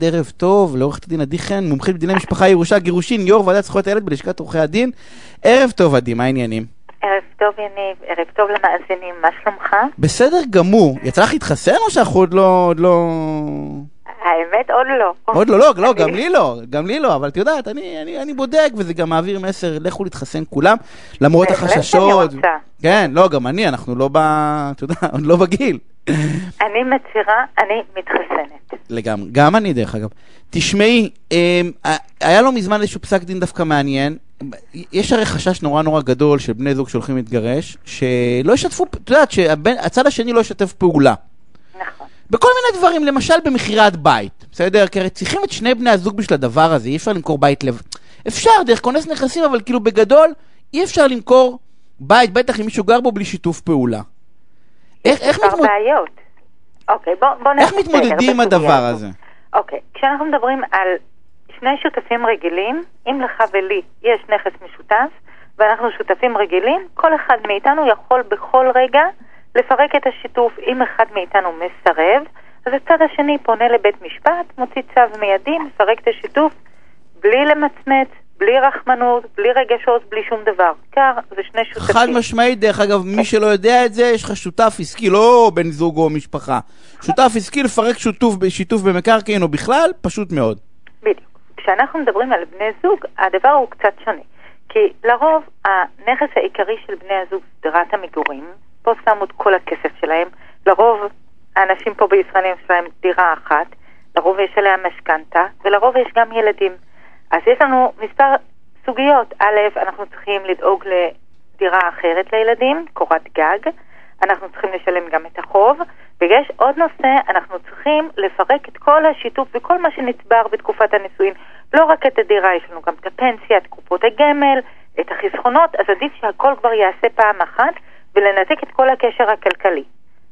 ערב טוב לעורכת הדין עדי חן, מומחית בדיני משפחה, ירושה, גירושין, יו"ר ועדת זכויות הילד בלשכת עורכי הדין. ערב טוב עדי, מה העניינים? ערב טוב יניב, ערב טוב למאזינים, מה שלומך? בסדר גמור. יצא לך להתחסן או שאנחנו עוד לא... עוד לא... האמת עוד לא. עוד לא, לא, לא, גם לי לא, גם לי לא, אבל את יודעת, אני, אני, אני בודק וזה גם מעביר מסר, לכו להתחסן כולם, למרות החששות. אני רוצה. כן, לא, גם אני, אנחנו לא ב... אתה יודע, עוד לא בגיל. אני מצהירה, אני מתחסנת. לגמרי, גם אני דרך אגב. תשמעי, אמ, היה לא מזמן איזשהו פסק דין דווקא מעניין. יש הרי חשש נורא נורא גדול של בני זוג שהולכים להתגרש, שלא ישתפו, את יודעת, שהצד השני לא ישתף פעולה. בכל מיני דברים, למשל במכירת בית, בסדר? כי הרי צריכים את שני בני הזוג בשביל הדבר הזה, אי אפשר למכור בית לב... אפשר, דרך כונס נכסים, אבל כאילו בגדול, אי אפשר למכור בית, בטח אם מישהו גר בו בלי שיתוף פעולה. איך, איך, מתמוד... בעיות. אוקיי, בוא, בוא איך מתמודדים עם הדבר. הזה? אוקיי, כשאנחנו מדברים על שני שותפים רגילים, אם לך ולי יש נכס משותף, ואנחנו שותפים רגילים, כל אחד מאיתנו יכול בכל רגע לפרק את השיתוף. אם אחד מאיתנו מסרב, אז הצד השני פונה לבית משפט, מוציא צו מיידי, מפרק את השיתוף, בלי למצמץ, בלי רחמנות, בלי רגשות, בלי שום דבר. קר, זה שני שותפים. חד משמעית, דרך אגב, מי שלא יודע את זה, יש לך שותף עסקי, לא בן זוג או משפחה. שותף עסקי לפרק שיתוף, שיתוף במקרקעין או בכלל, פשוט מאוד. בדיוק. כשאנחנו מדברים על בני זוג, הדבר הוא קצת שונה. כי לרוב הנכס העיקרי של בני הזוג זה דירת המגורים, פה שמו את כל הכסף שלהם. לרוב האנשים פה בישראל יש להם דירה אחת, לרוב יש עליה משכנתה, ולרוב יש גם ילדים. אז יש לנו מספר סוגיות. א', אנחנו צריכים לדאוג לדירה אחרת לילדים, קורת גג. אנחנו צריכים לשלם גם את החוב, ויש עוד נושא, אנחנו צריכים לפרק את כל השיתוף וכל מה שנצבר בתקופת הנישואין. לא רק את הדירה, יש לנו גם את הפנסיה, את קופות הגמל, את החסכונות, אז עדיף שהכל כבר ייעשה פעם אחת, ולנתק את כל הקשר הכלכלי.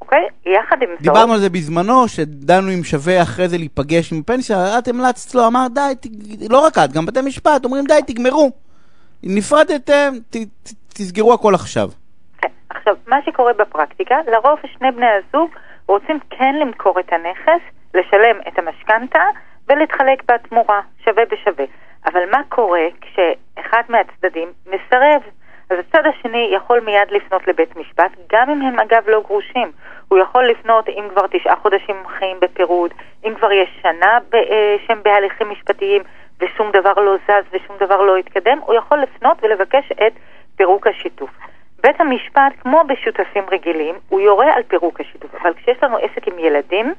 אוקיי? יחד עם זאת... דיברנו על זה בזמנו, שדנו אם שווה אחרי זה להיפגש עם פנסיה, את המלצת לו, אמר די, ת- לא רק את, גם בתי משפט, אומרים די, תגמרו. נפרדתם, ת- ת- תסגרו הכל עכשיו. כן. עכשיו, מה שקורה בפרקטיקה, לרוב שני בני הזוג רוצים כן למכור את הנכס, לשלם את המשכנתה ולהתחלק בתמורה, שווה בשווה. אבל מה קורה כשאחד מהצדדים מסרב? אז הצד השני יכול מיד לפנות לבית משפט, גם אם הם אגב לא גרושים. הוא יכול לפנות אם כבר תשעה חודשים חיים בפירוד, אם כבר יש שנה ב- אה, שהם בהליכים משפטיים ושום דבר לא זז ושום דבר לא התקדם, הוא יכול לפנות ולבקש את פירוק השיתוף. בית המשפט, כמו בשותפים רגילים, הוא יורה על פירוק השיתוף. אבל כשיש לנו עסק עם ילדים,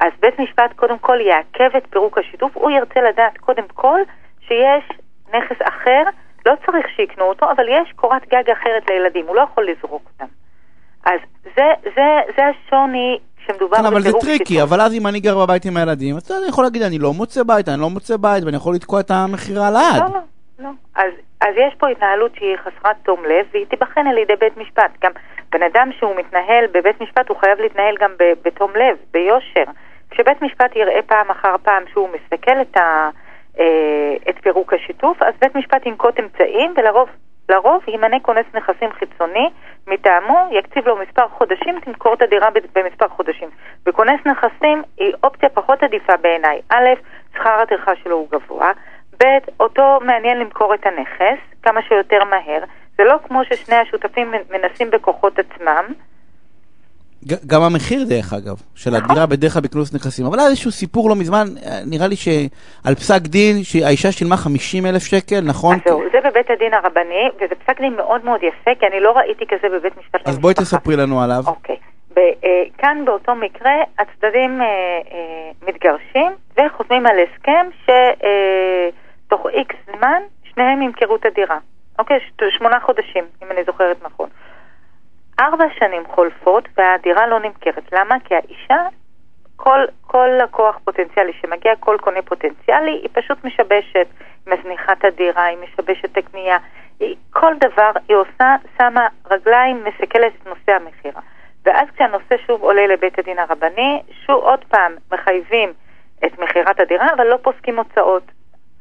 אז בית משפט קודם כל יעכב את פירוק השיתוף. הוא ירצה לדעת קודם כל שיש נכס אחר, לא צריך שיקנו אותו, אבל יש קורת גג אחרת לילדים, הוא לא יכול לזרוק אותם. אז זה, זה, זה השוני כשמדובר כן, אבל זה טריקי, שיתוף. אבל אז אם אני גר בבית עם הילדים, אז אני יכול להגיד, אני לא מוצא בית, אני לא מוצא בית, ואני יכול לתקוע את המכירה לעד. לא, לא, לא. אז, אז יש פה התנהלות שהיא חסרת תום לב, והיא תיבחן על ידי בית משפט. גם בן אדם שהוא מתנהל בבית משפט, הוא חייב להתנהל גם בתום לב, ביושר. כשבית משפט יראה פעם אחר פעם שהוא מסכל את, ה, את פירוק השיתוף, אז בית משפט ינקוט אמצעים, ולרוב לרוב ימנה כונס נכסים חיצוני מטעמו, יקציב לו מספר חודשים, תמכור את הדירה במספר חודשים. וכונס נכסים היא אופציה פחות עדיפה בעיניי. א', שכר הטרחה שלו הוא גבוה, ב', אותו מעניין למכור את הנכס כמה שיותר מהר. זה לא כמו ששני השותפים מנ- מנסים בכוחות עצמם. גם המחיר, דרך אגב, של. הדירה בדרך כלל בכינוס נכסים. אבל היה איזשהו סיפור לא מזמן, אה, נראה לי שעל פסק דין, שהאישה שילמה 50 אלף שקל, נכון? אז זהו, זה בבית הדין הרבני, וזה פסק דין מאוד מאוד יפה, כי אני לא ראיתי כזה בבית משפט אז בואי למשפחה. תספרי לנו עליו. אוקיי. אה, כאן באותו מקרה הצדדים אה, מתגרשים וחותמים על הסכם שתוך איקס זמן שניהם ימכרו את הדירה. אוקיי, שמונה חודשים, אם אני זוכרת נכון. ארבע שנים חולפות והדירה לא נמכרת. למה? כי האישה, כל, כל לקוח פוטנציאלי שמגיע, כל קונה פוטנציאלי, היא פשוט משבשת, היא מזניחה את הדירה, היא משבשת את הקנייה. היא, כל דבר היא עושה, שמה רגליים, מסכלת את נושא המכירה. ואז כשהנושא שוב עולה לבית הדין הרבני, שוב עוד פעם מחייבים את מכירת הדירה, אבל לא פוסקים הוצאות.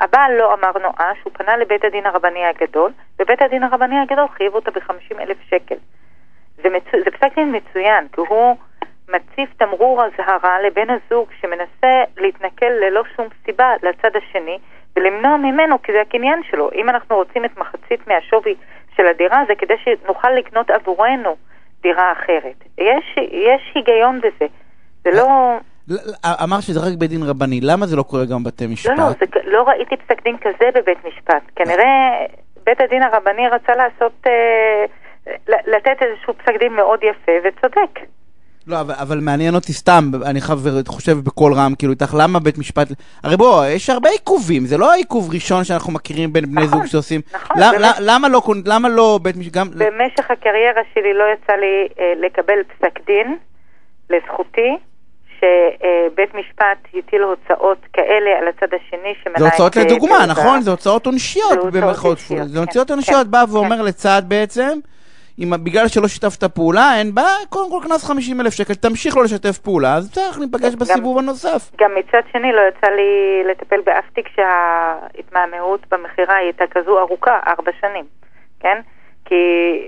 הבעל לא אמר נואש, הוא פנה לבית הדין הרבני הגדול, ובית הדין הרבני הגדול חייב אותה ב-50 אלף שקל. זה, מצו... זה פסק דין מצוין, כי הוא מציב תמרור אזהרה לבן הזוג שמנסה להתנכל ללא שום סיבה לצד השני ולמנוע ממנו, כי זה הקניין שלו. אם אנחנו רוצים את מחצית מהשווי של הדירה, זה כדי שנוכל לקנות עבורנו דירה אחרת. יש, יש היגיון בזה. זה לא... אמר שזה רק בית דין רבני, למה זה לא קורה גם בבתי משפט? לא, לא, זה, לא ראיתי פסק דין כזה בבית משפט. כנראה בית הדין הרבני רצה לעשות, אה, לתת איזשהו פסק דין מאוד יפה וצודק. לא, אבל, אבל מעניין אותי סתם, אני חושב בקול רם, כאילו איתך, למה בית משפט... הרי בוא, יש הרבה עיכובים, זה לא העיכוב ראשון שאנחנו מכירים בין בני נכון, זוג שעושים... נכון. למ, באמת, למה, לא, למה לא בית משפט... גם... במשך הקריירה שלי לא יצא לי אה, לקבל פסק דין לזכותי, שבית משפט הטיל הוצאות כאלה על הצד השני שמנע את... זה הוצאות לדוגמה. נכון? זה הוצאות עונשיות זה הוצאות אישיות, כפולות. זה כן, הוצאות כן, עונשיות, בא כן. ואומר לצד בעצם, אם בגלל שלא שיתפת פעולה, אין בעיה, קודם כל קנס 50 אלף שקל, תמשיך לא לשתף פעולה, אז בסדר, ניפגש בסיבוב הנוסף. גם מצד שני לא יצא לי לטפל באף תיק שההתמהמהות במכירה הייתה כזו ארוכה, ארבע שנים, כן? כי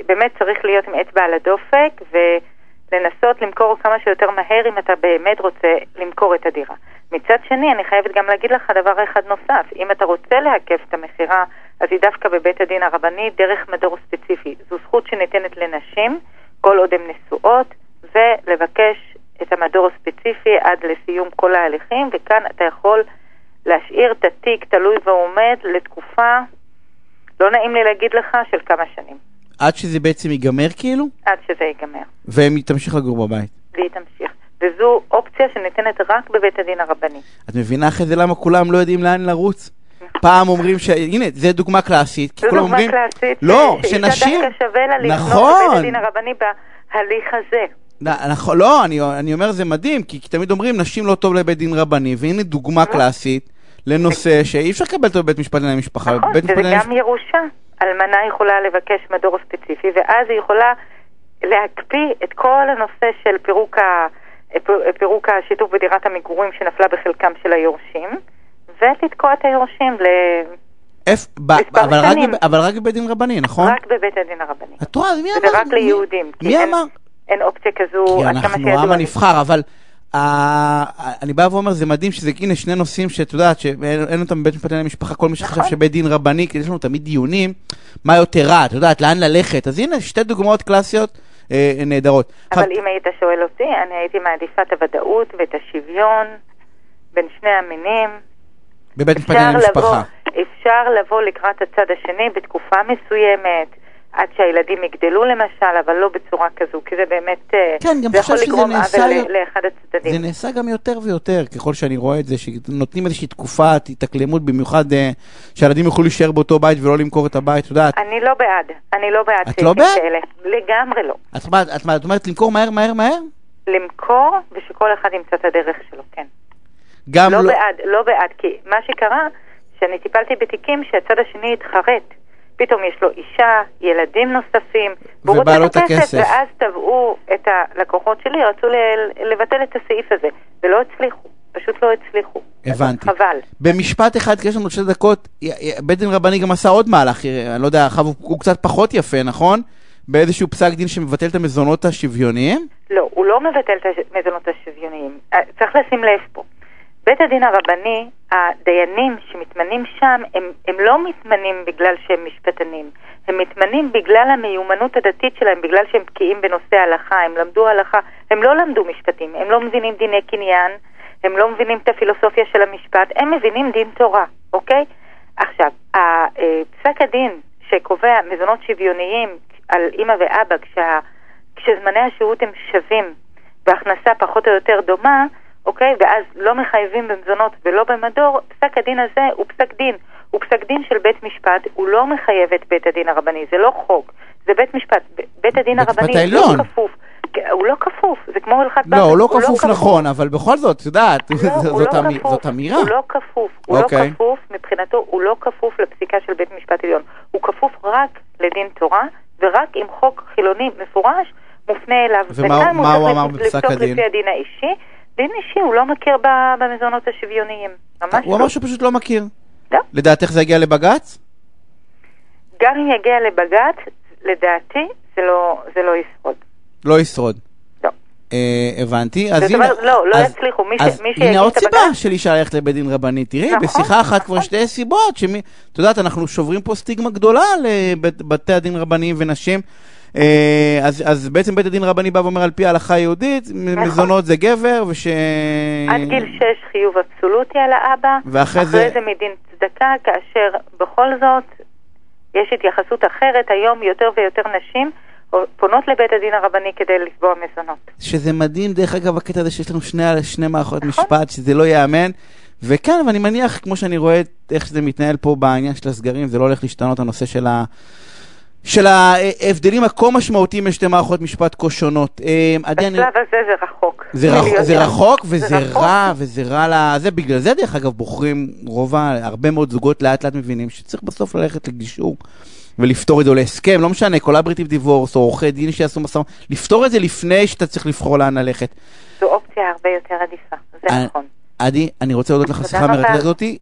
באמת צריך להיות עם אצבע על הדופק ולנסות למכור כמה שיותר מהר אם אתה באמת רוצה למכור את הדירה. מצד שני, אני חייבת גם להגיד לך דבר אחד נוסף, אם אתה רוצה לעכב את המכירה, אז היא דווקא בבית הדין הרבני דרך מדור ספציפי. זו זכות שניתנת לנשים, כל עוד הן נשואות, ולבקש את המדור הספציפי עד לסיום כל ההליכים, וכאן אתה יכול להשאיר את התיק תלוי ועומד לתקופה, לא נעים לי להגיד לך, של כמה שנים, עד שזה בעצם ייגמר כאילו, עד שזה ייגמר, והיא תמשיך לגור בבית. והיא תמשיך. וזו אופציה שניתנת רק בבית הדין הרבני. את מבינה אחרי זה למה כולם לא יודעים לאן לרוץ? פעם אומרים ש... הנה, זו דוגמה קלאסית. זו דוגמה אומרים... קלאסית, לא, ש- שאישה שנשים... דווקא שווה לה לפנות נכון. לבית הדין הרבני בהליך הזה. נכון, לא, אני, אני אומר זה מדהים, כי, כי תמיד אומרים נשים לא טוב לבית דין רבני, והנה דוגמה קלאסית לנושא שאי אפשר לקבל אותו בבית משפט לענייני משפחה. נכון, וזה גם ירושה. אלמנה יכולה לבקש מדור ספציפי, ואז היא יכולה להקפיא את כל הנושא של פירוק, ה... פירוק השיתוף בדירת המגורים שנפלה בחלקם של היורשים, ולתקוע את היורשים ל... איפ, ב, מספר אבל, רק, אבל רק בבית דין רבני, נכון? רק בבית הדין הרבני. את רואה, מי אמר? רק ליהודים. מי אמר? אין אופציה כזו, כי אנחנו העם. הנבחר, אבל אה, אני בא ואומר, זה מדהים שזה הנה שני נושאים שאת יודעת, שאין אין אותם בבית משפט לענייני משפחה, כל מי שחשב נכון. שבית דין רבני, כי יש לנו תמיד דיונים, מה יותר רע, את יודעת, לאן ללכת. אז הנה, שתי דוגמאות קלאסיות אה, נהדרות. אבל אם היית שואל אותי, אני הייתי מעדיפה את הוודאות ואת השוויון בין שני המינים. בבית משפט אפשר לענייני לבוא, משפחה. אפשר לבוא לקראת הצד השני בתקופה מסוימת, עד שהילדים יגדלו למשל, אבל לא בצורה כזו, כי זה באמת, אה, כן, גם זה יכול לגרום עוול לאחד הצדדים. זה נעשה גם יותר ויותר, ככל שאני רואה את זה, שנותנים איזושהי תקופת התאקלמות, במיוחד אה, שהילדים יוכלו להישאר באותו בית ולא למכור את הבית, את יודעת. אני לא בעד, אני לא בעד את לא בעד? כאלה. לגמרי לא. את אומרת- את את אומרת למכור מהר, מהר, מהר? למכור, ושכל אחד ימצא את הדרך שלו, כן. גם לא לא... בעד, לא בעד, כי מה שקרה, שאני טיפלתי בתיקים שהצד השני התחרט. פתאום יש לו אישה, ילדים נוספים, והוא ובא רוצה לו את את הכסף. הכסף, ואז תבעו את הלקוחות שלי, רצו לבטל את הסעיף הזה, ולא הצליחו, פשוט לא הצליחו. הבנתי. חבל. במשפט אחד, כי יש לנו שתי דקות, בית דין רבני גם עשה עוד מהלך, אה, אני לא יודע, הוא- הוא קצת פחות יפה, נכון? באיזשהו פסק דין שמבטל את המזונות השוויוניים? לא, הוא לא מבטל את המזונות השוויוניים. אה, צריך לשים לב פה. בית הדין הרבני, הדיינים שמתמנים שם, הם, הם לא מתמנים בגלל שהם משפטנים. הם מתמנים בגלל המיומנות הדתית שלהם, בגלל שהם בקיאים בנושא הלכה, הם למדו הלכה, הם לא למדו משפטים, הם לא מבינים דיני קניין, הם לא מבינים את הפילוסופיה של המשפט, הם מבינים דין תורה, אוקיי? עכשיו, אה, פסק הדין שקובע מזונות שוויוניים על אימא ואבא כשה, כשזמני השהות הם שווים והכנסה פחות או יותר דומה, אוקיי? ואז לא מחייבים במזונות ולא במדור, פסק הדין הזה הוא פסק דין. הוא פסק דין של בית משפט, הוא לא מחייב את בית הדין הרבני, זה לא חוק, זה בית משפט. בית הדין בית הרבני. לא כפוף. הוא לא כפוף, זה כמו הלכת לא, הוא לא כפוף כפוף. נכון, אבל בכל זאת, את יודעת, לא, זאת- הוא לא אמי- כפוף. זאת אמירה. הוא לא כפוף, הוא אוקיי. לא כפוף, מבחינתו הוא לא כפוף לפסיקה של בית משפט עליון. הוא כפוף רק לדין תורה, ורק אם חוק חילוני מפורש מופנה אליו. ומה- הוא אמר בפסק הדין? לפי הדין האישי. דין אישי הוא לא מכיר במזונות השוויוניים. הוא לא. אמר שהוא פשוט לא מכיר. לא. לדעתך זה יגיע לבג"ץ? גם אם יגיע לבג"ץ, לדעתי זה לא, זה לא ישרוד. לא ישרוד. לא. אה, הבנתי, אז זאת הנה... אומרת, לא, לא אז- יצליחו. מי ש- אז מי שיגיש הנה עוד סיבה הבג"ץ- של אישה ללכת לבית דין רבני. תראי, נכון, בשיחה אחת כבר נכון. שתי סיבות, שמי... את יודעת, אנחנו שוברים פה סטיגמה גדולה לבתי הדין רבניים ונשים. אה, אז, אז בעצם בית הדין הרבני בא ואומר על פי ההלכה היהודית, נכון. מזונות זה גבר, וש... עד גיל 6 חיוב אבסולוטי על האבא, ואחרי זה- זה מדין צדקה, כאשר בכל זאת יש התייחסות אחרת, היום יותר ויותר נשים פונות לבית הדין הרבני כדי לתבוע מזונות. שזה מדהים, דרך אגב, הקטע הזה שיש לנו שני, שני מערכות נכון. משפט, שזה לא ייאמן. וכן, ואני מניח, כמו שאני רואה איך שזה מתנהל פה בעניין של הסגרים, זה לא הולך להשתנות הנושא של ה... של ההבדלים הכה משמעותיים בין שתי מערכות משפט כה שונות. עדי, אני- בשלב הזה זה רחוק. זה, רח, זה. רחוק וזה זה רחוק. רע וזה רע ל... זה בגלל זה דרך אגב בוחרים רוב. הרבה מאוד זוגות לאט לאט מבינים שצריך בסוף ללכת לגישור ולפתור את זה או להסכם, לא משנה, collaborative divorce או עורכי דין שיעשו משא ומתן, לפתור את זה לפני שאתה צריך לבחור לאן ללכת. זו אופציה הרבה יותר עדיפה, זה אה, נכון. עדי, אני רוצה להודות לך על השיחה. המרתקת הזאתי,